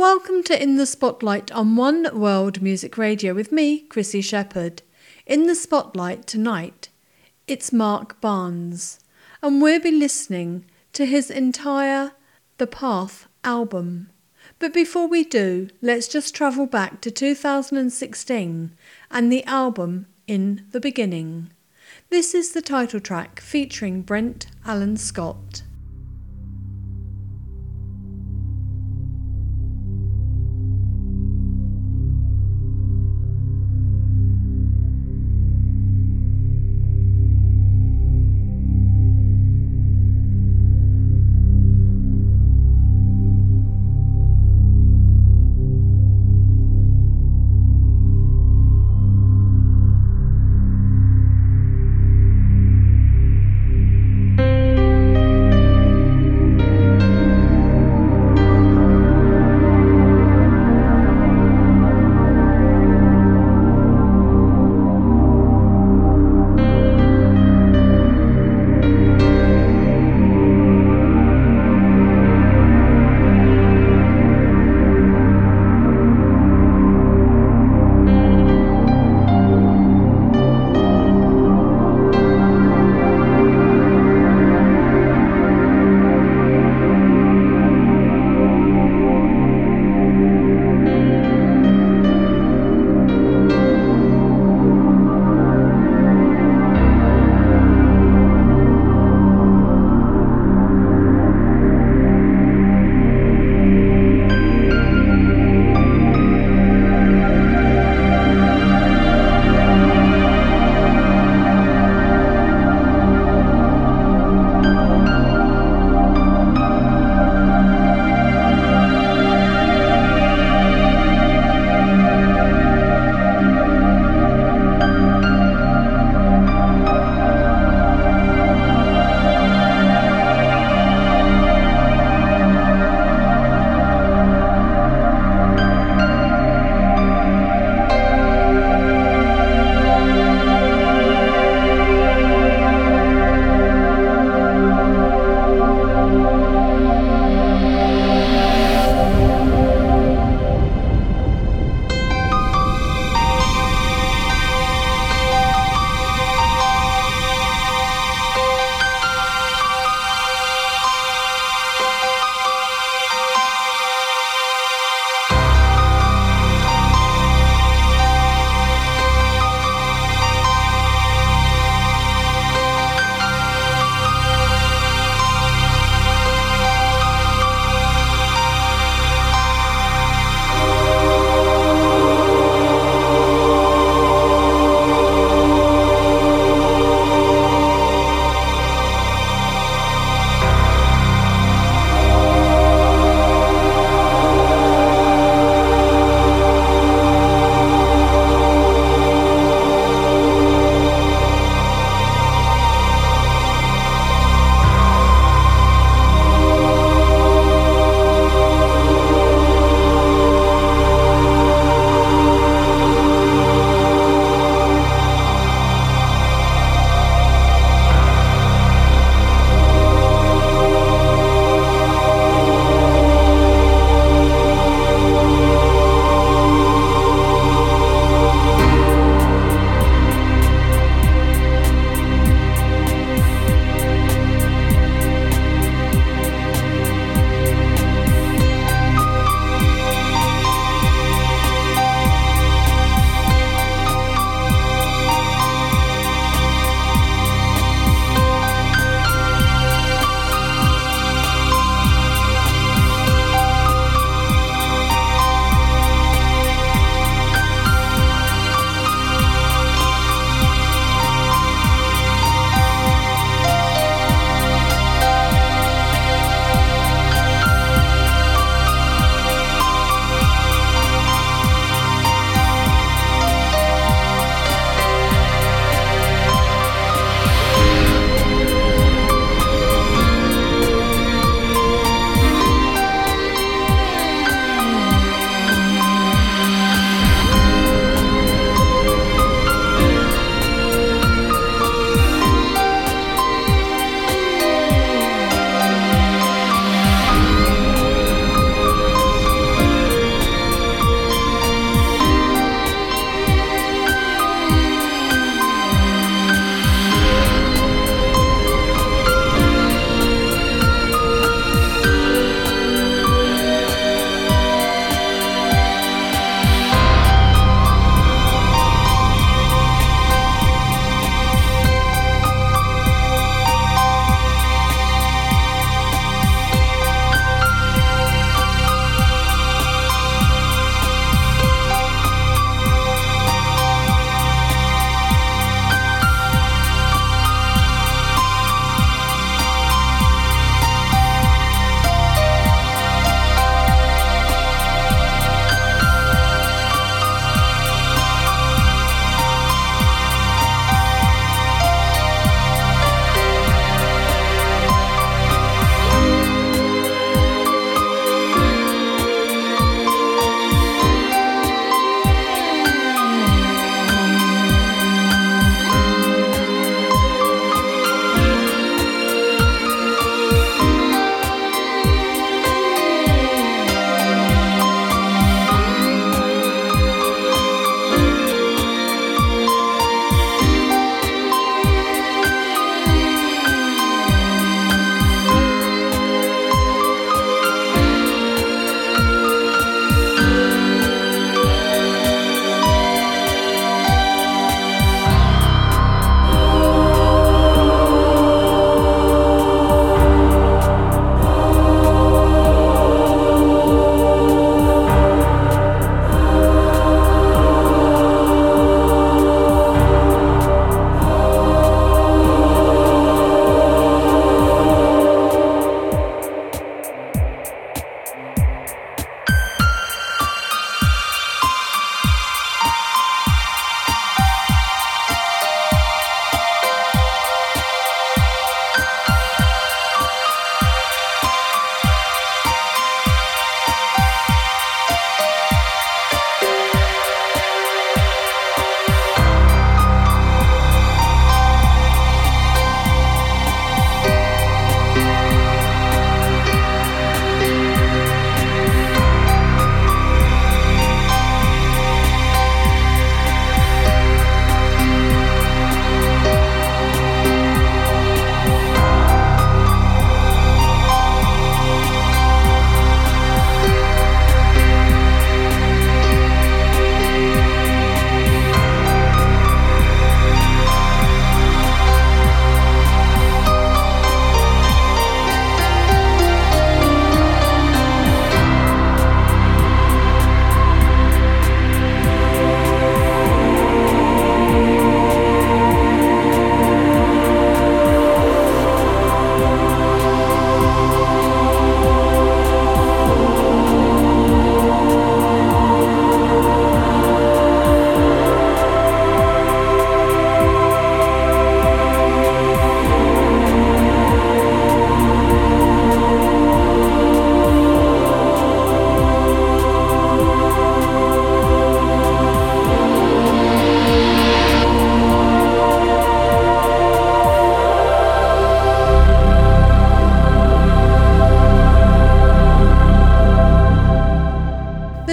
Welcome to In the Spotlight on One World Music Radio with me, Chrissy Shepherd. In the Spotlight tonight, it's Mark Barnes, and we'll be listening to his entire The Path album. But before we do, let's just travel back to 2016 and the album In the Beginning. This is the title track featuring Brent Allen Scott.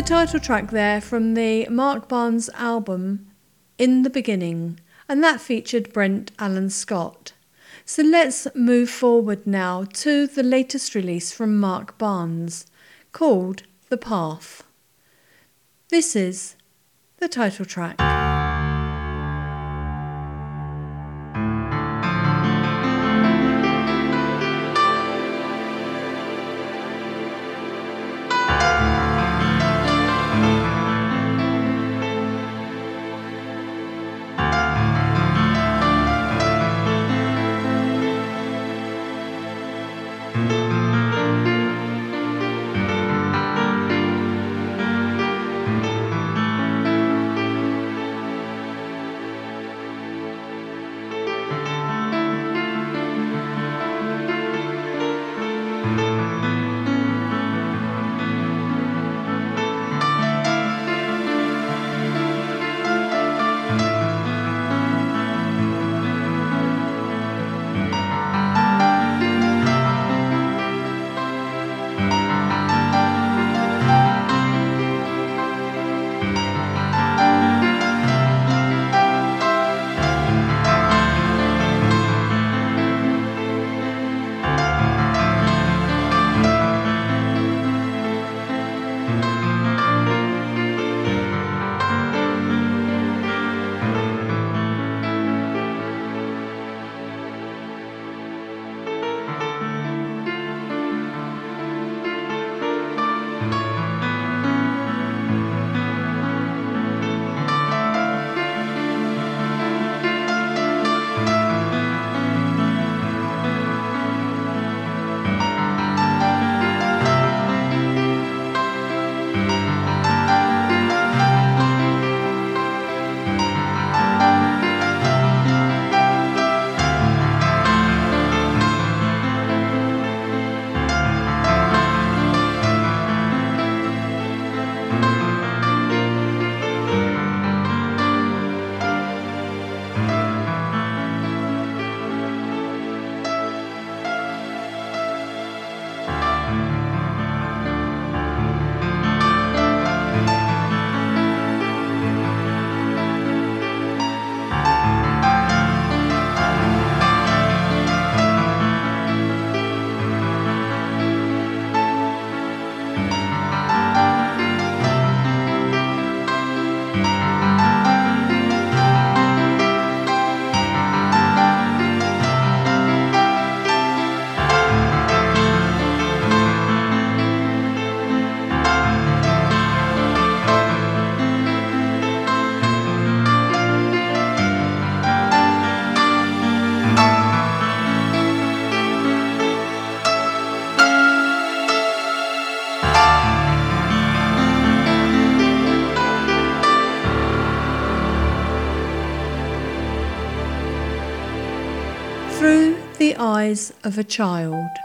Title track there from the Mark Barnes album In the Beginning, and that featured Brent Allen Scott. So let's move forward now to the latest release from Mark Barnes called The Path. This is the title track. Eyes of a child.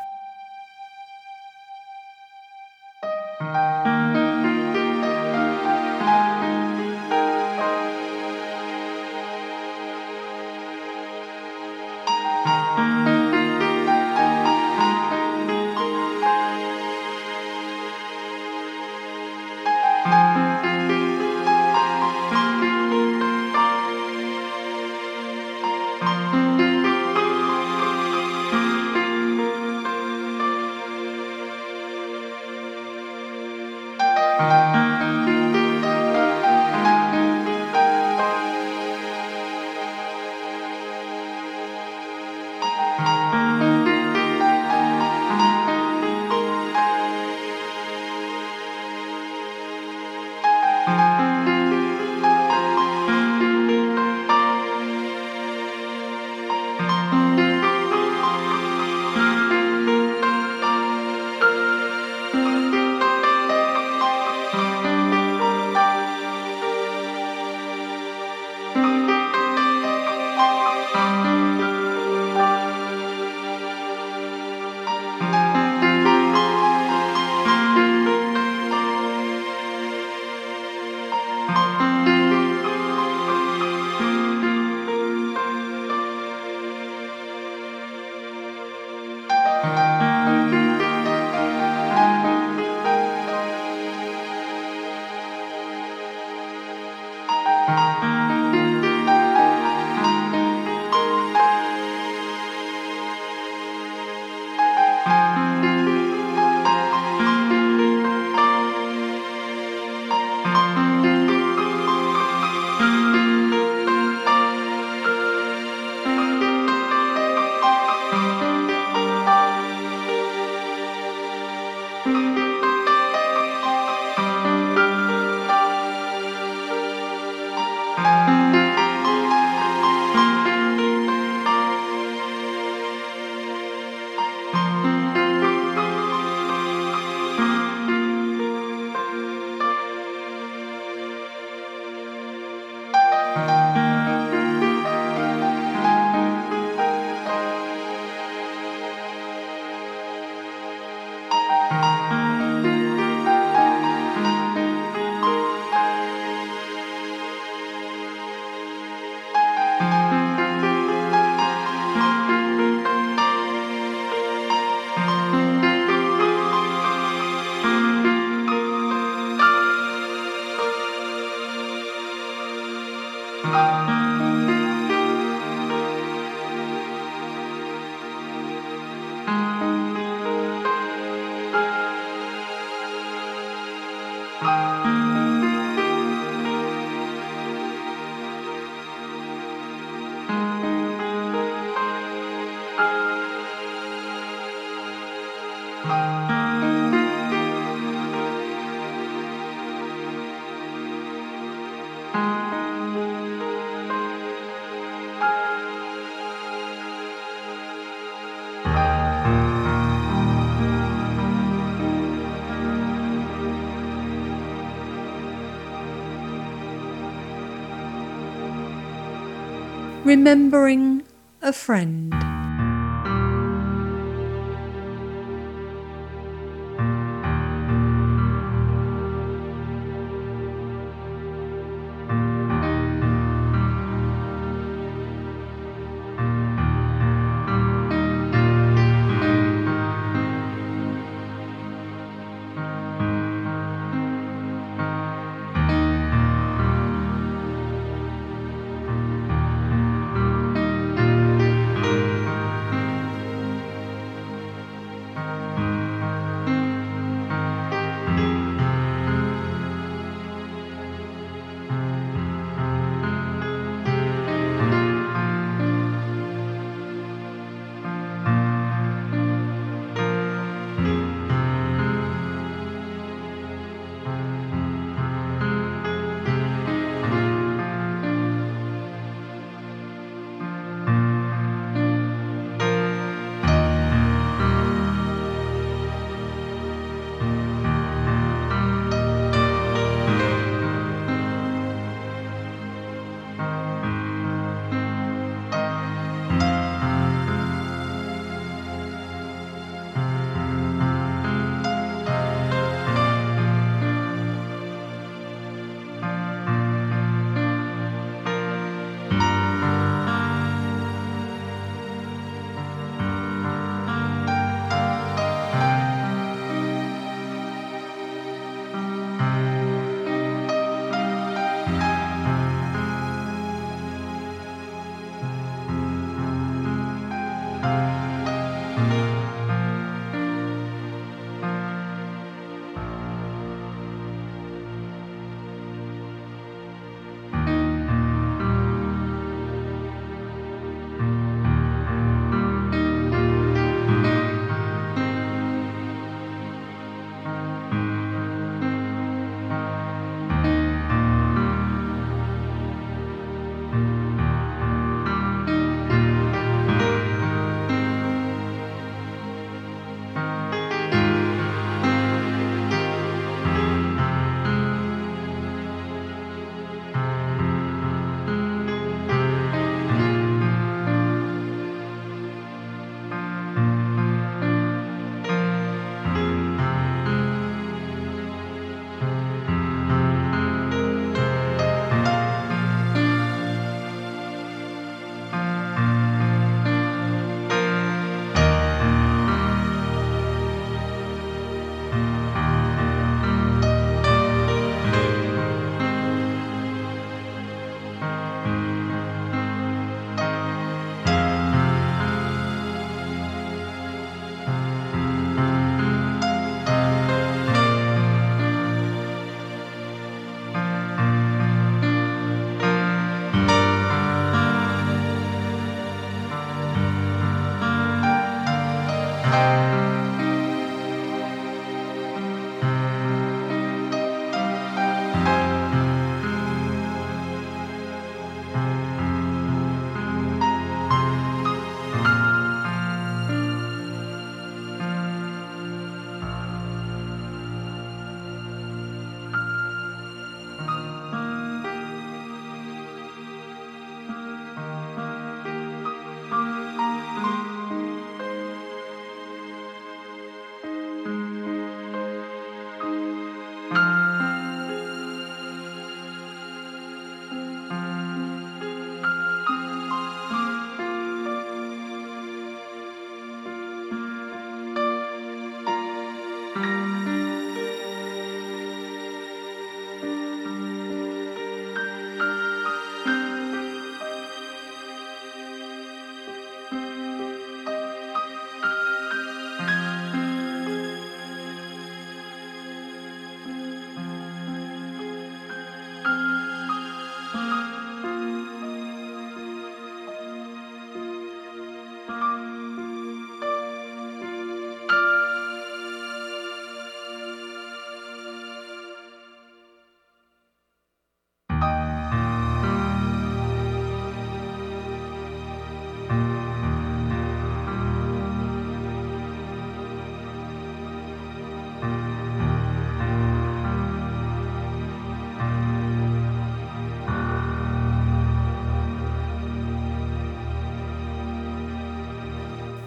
Remembering a friend.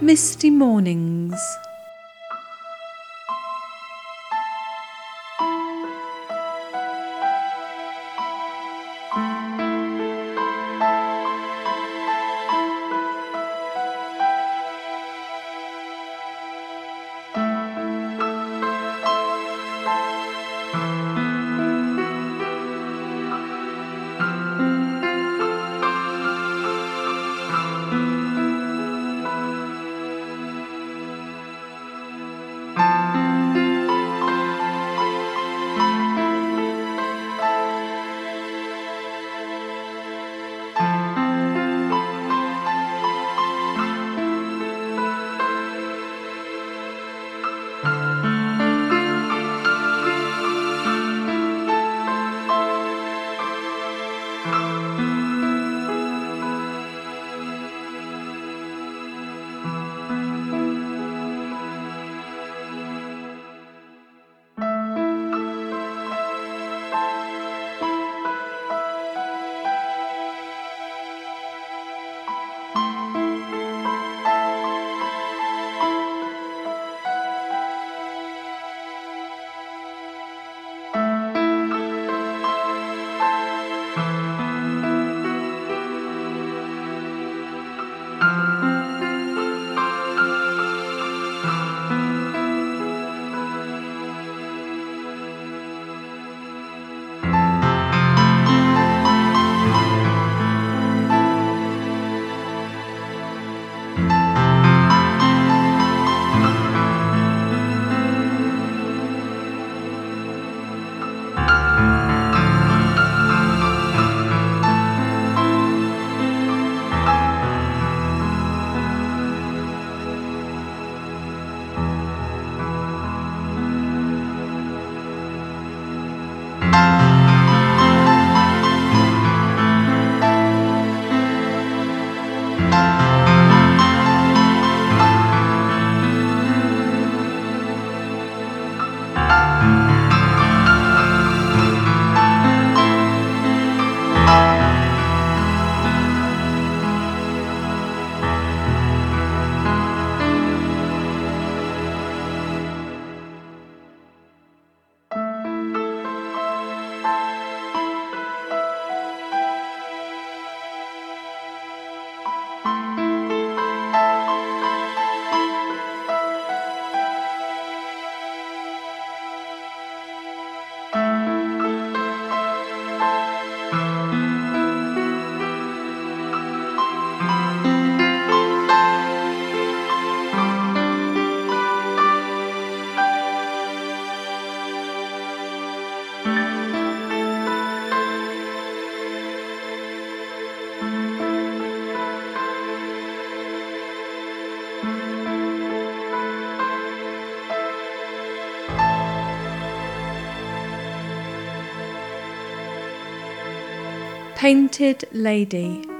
Misty Mornings. Painted Lady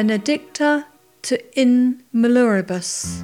Benedicta tu in Mulieribus.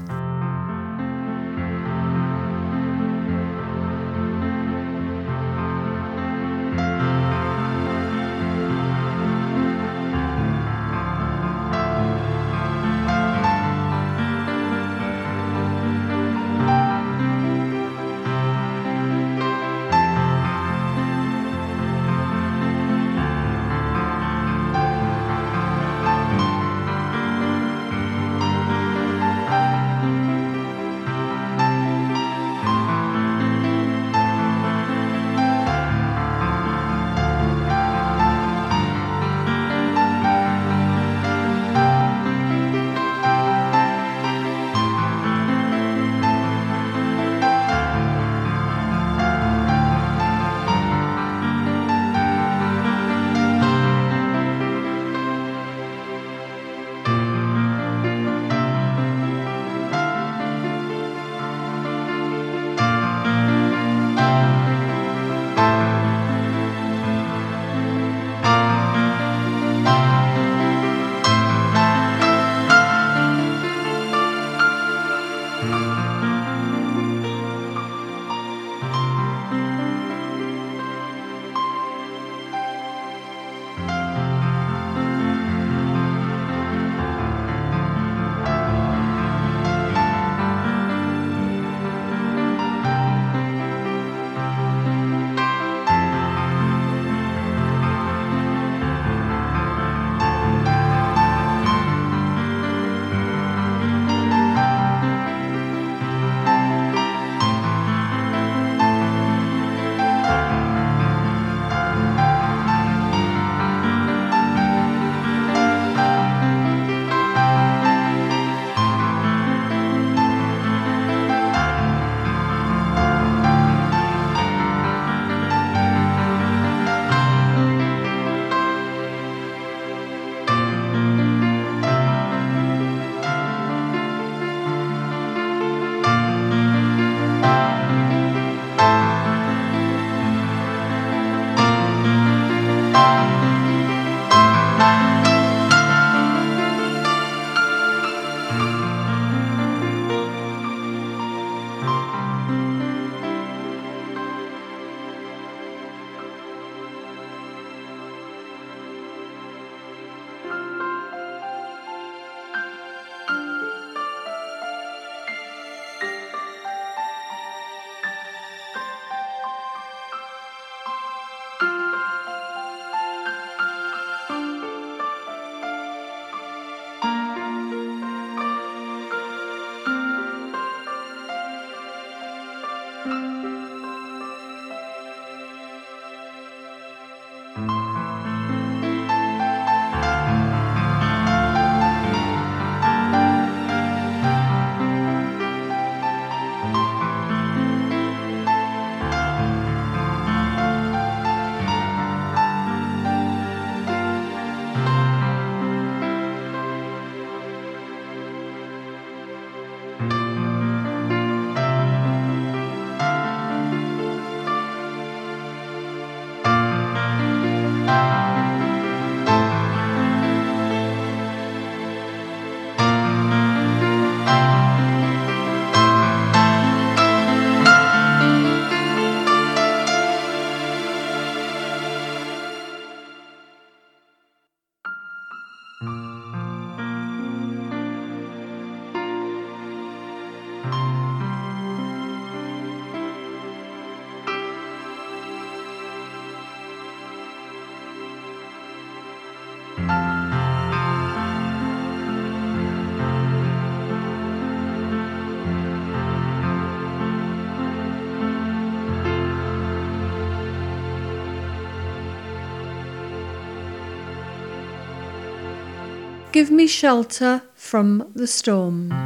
Give me shelter from the storm.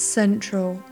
Central.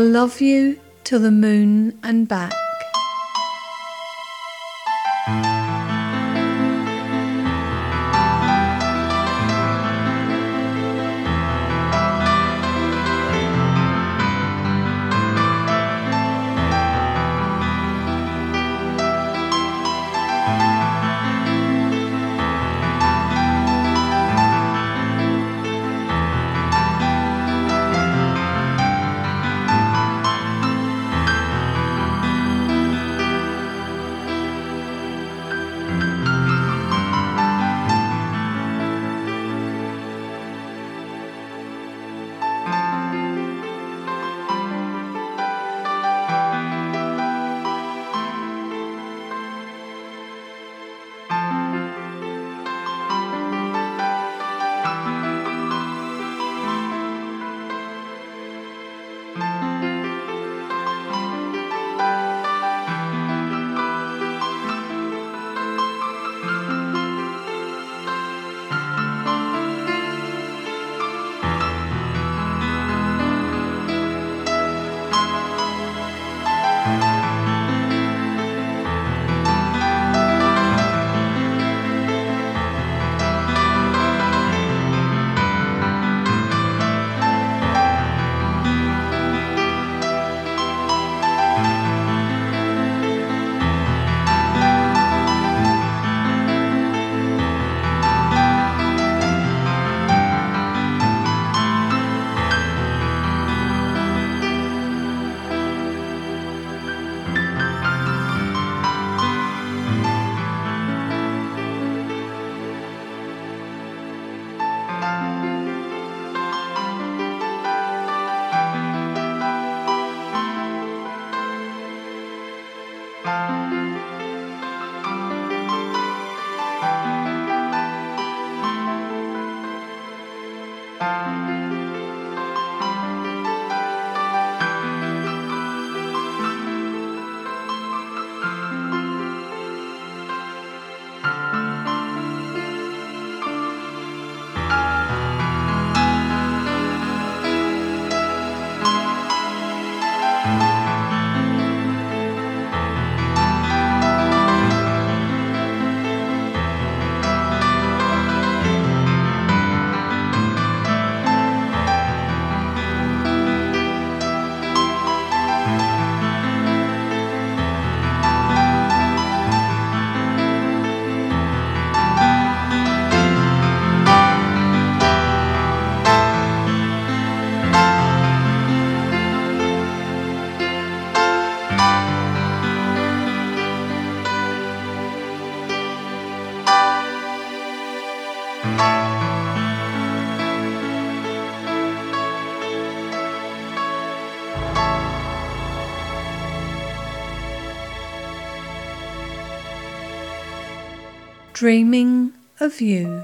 I'll love you till the moon and back. Dreaming of You.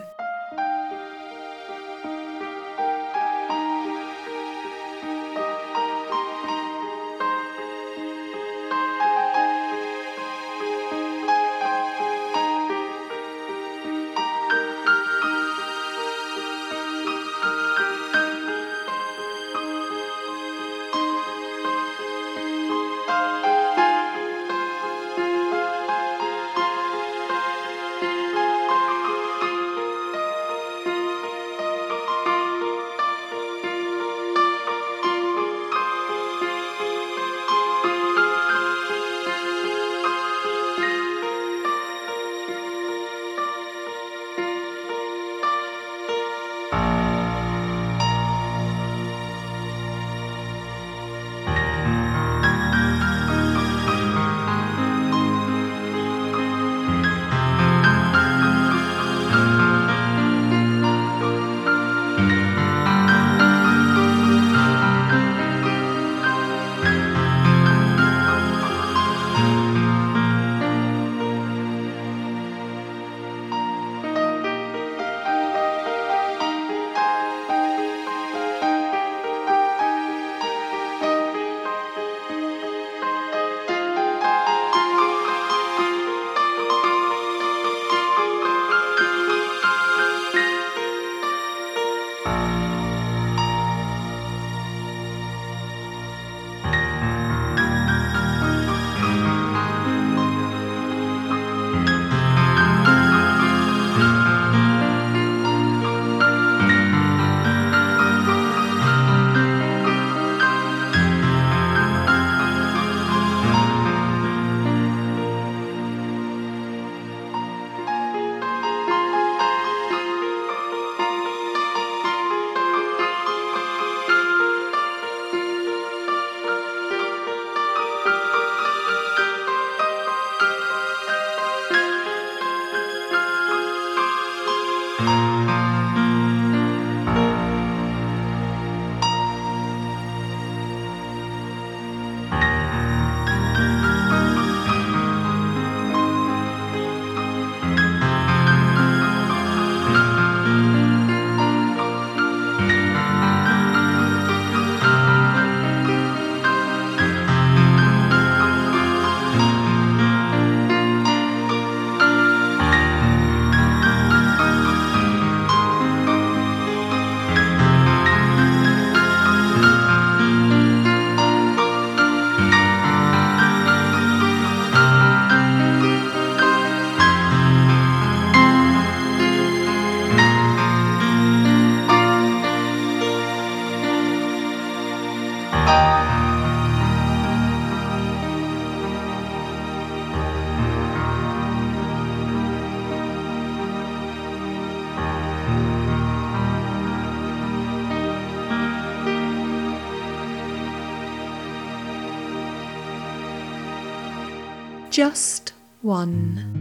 Just one.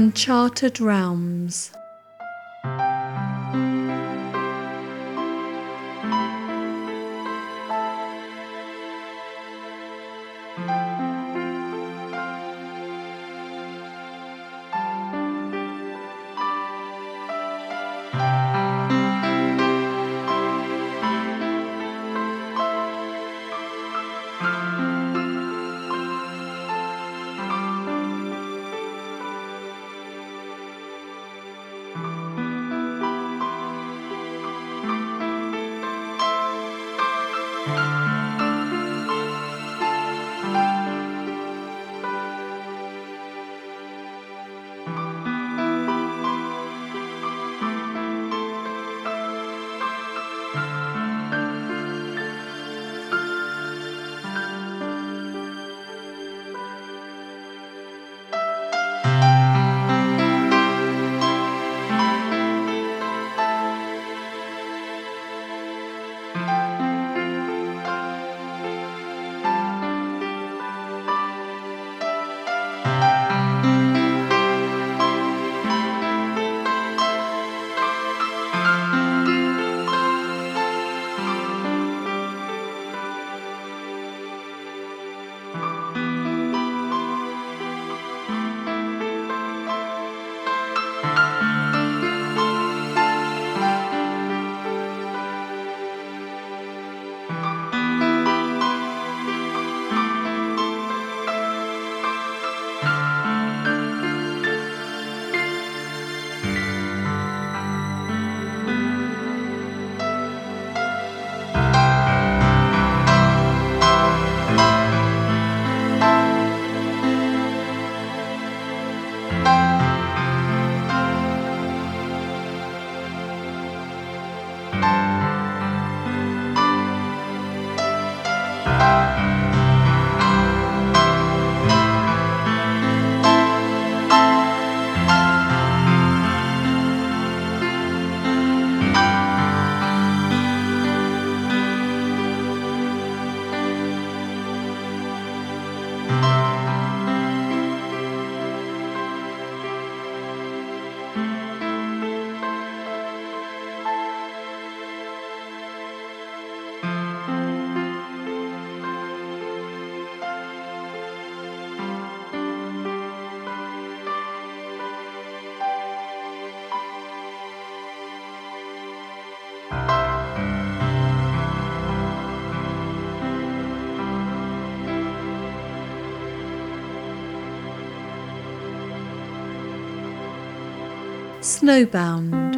Uncharted Realms Snowbound.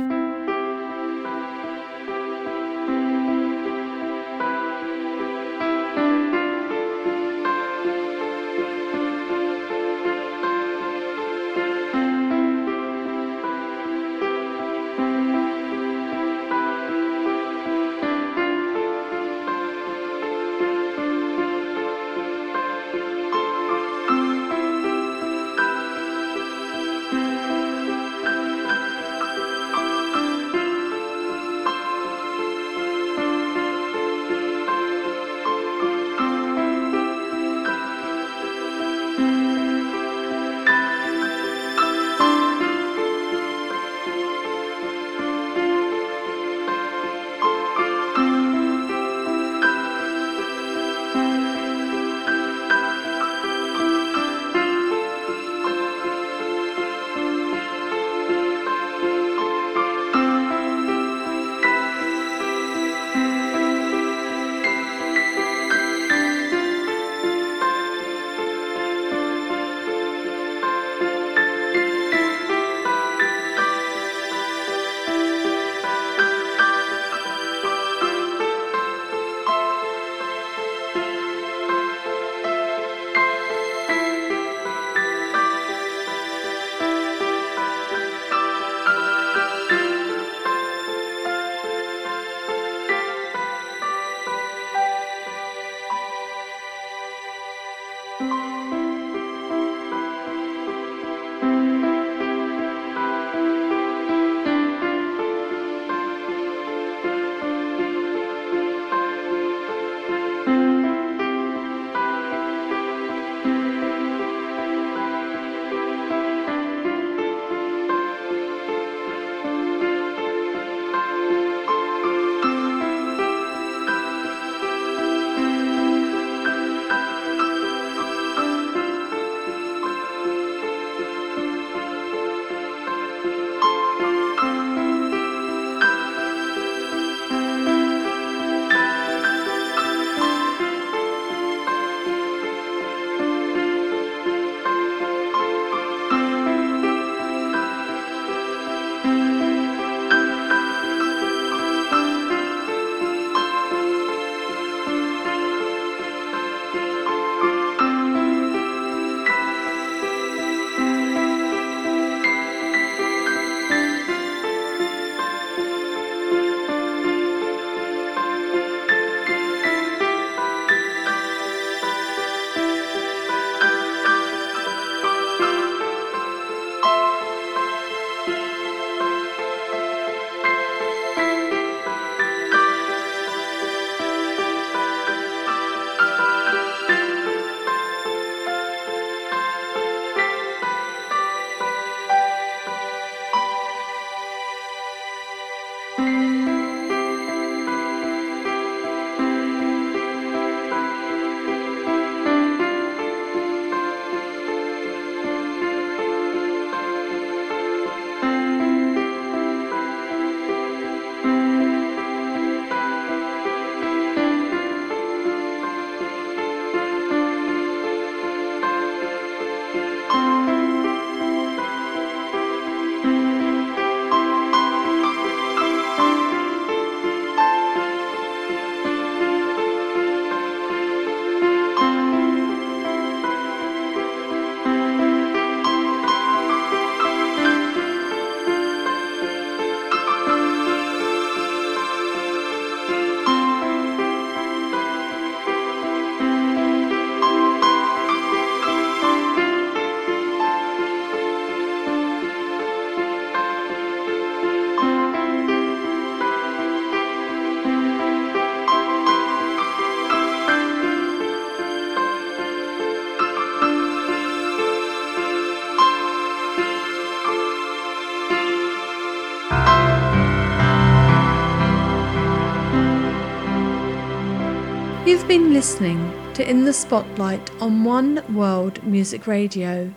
Listening to In the Spotlight on One World Music Radio,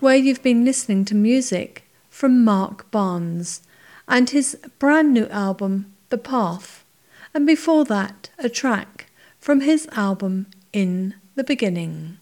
where you've been listening to music from Mark Barnes and his brand new album, The Path, and before that, a track from his album In the Beginning.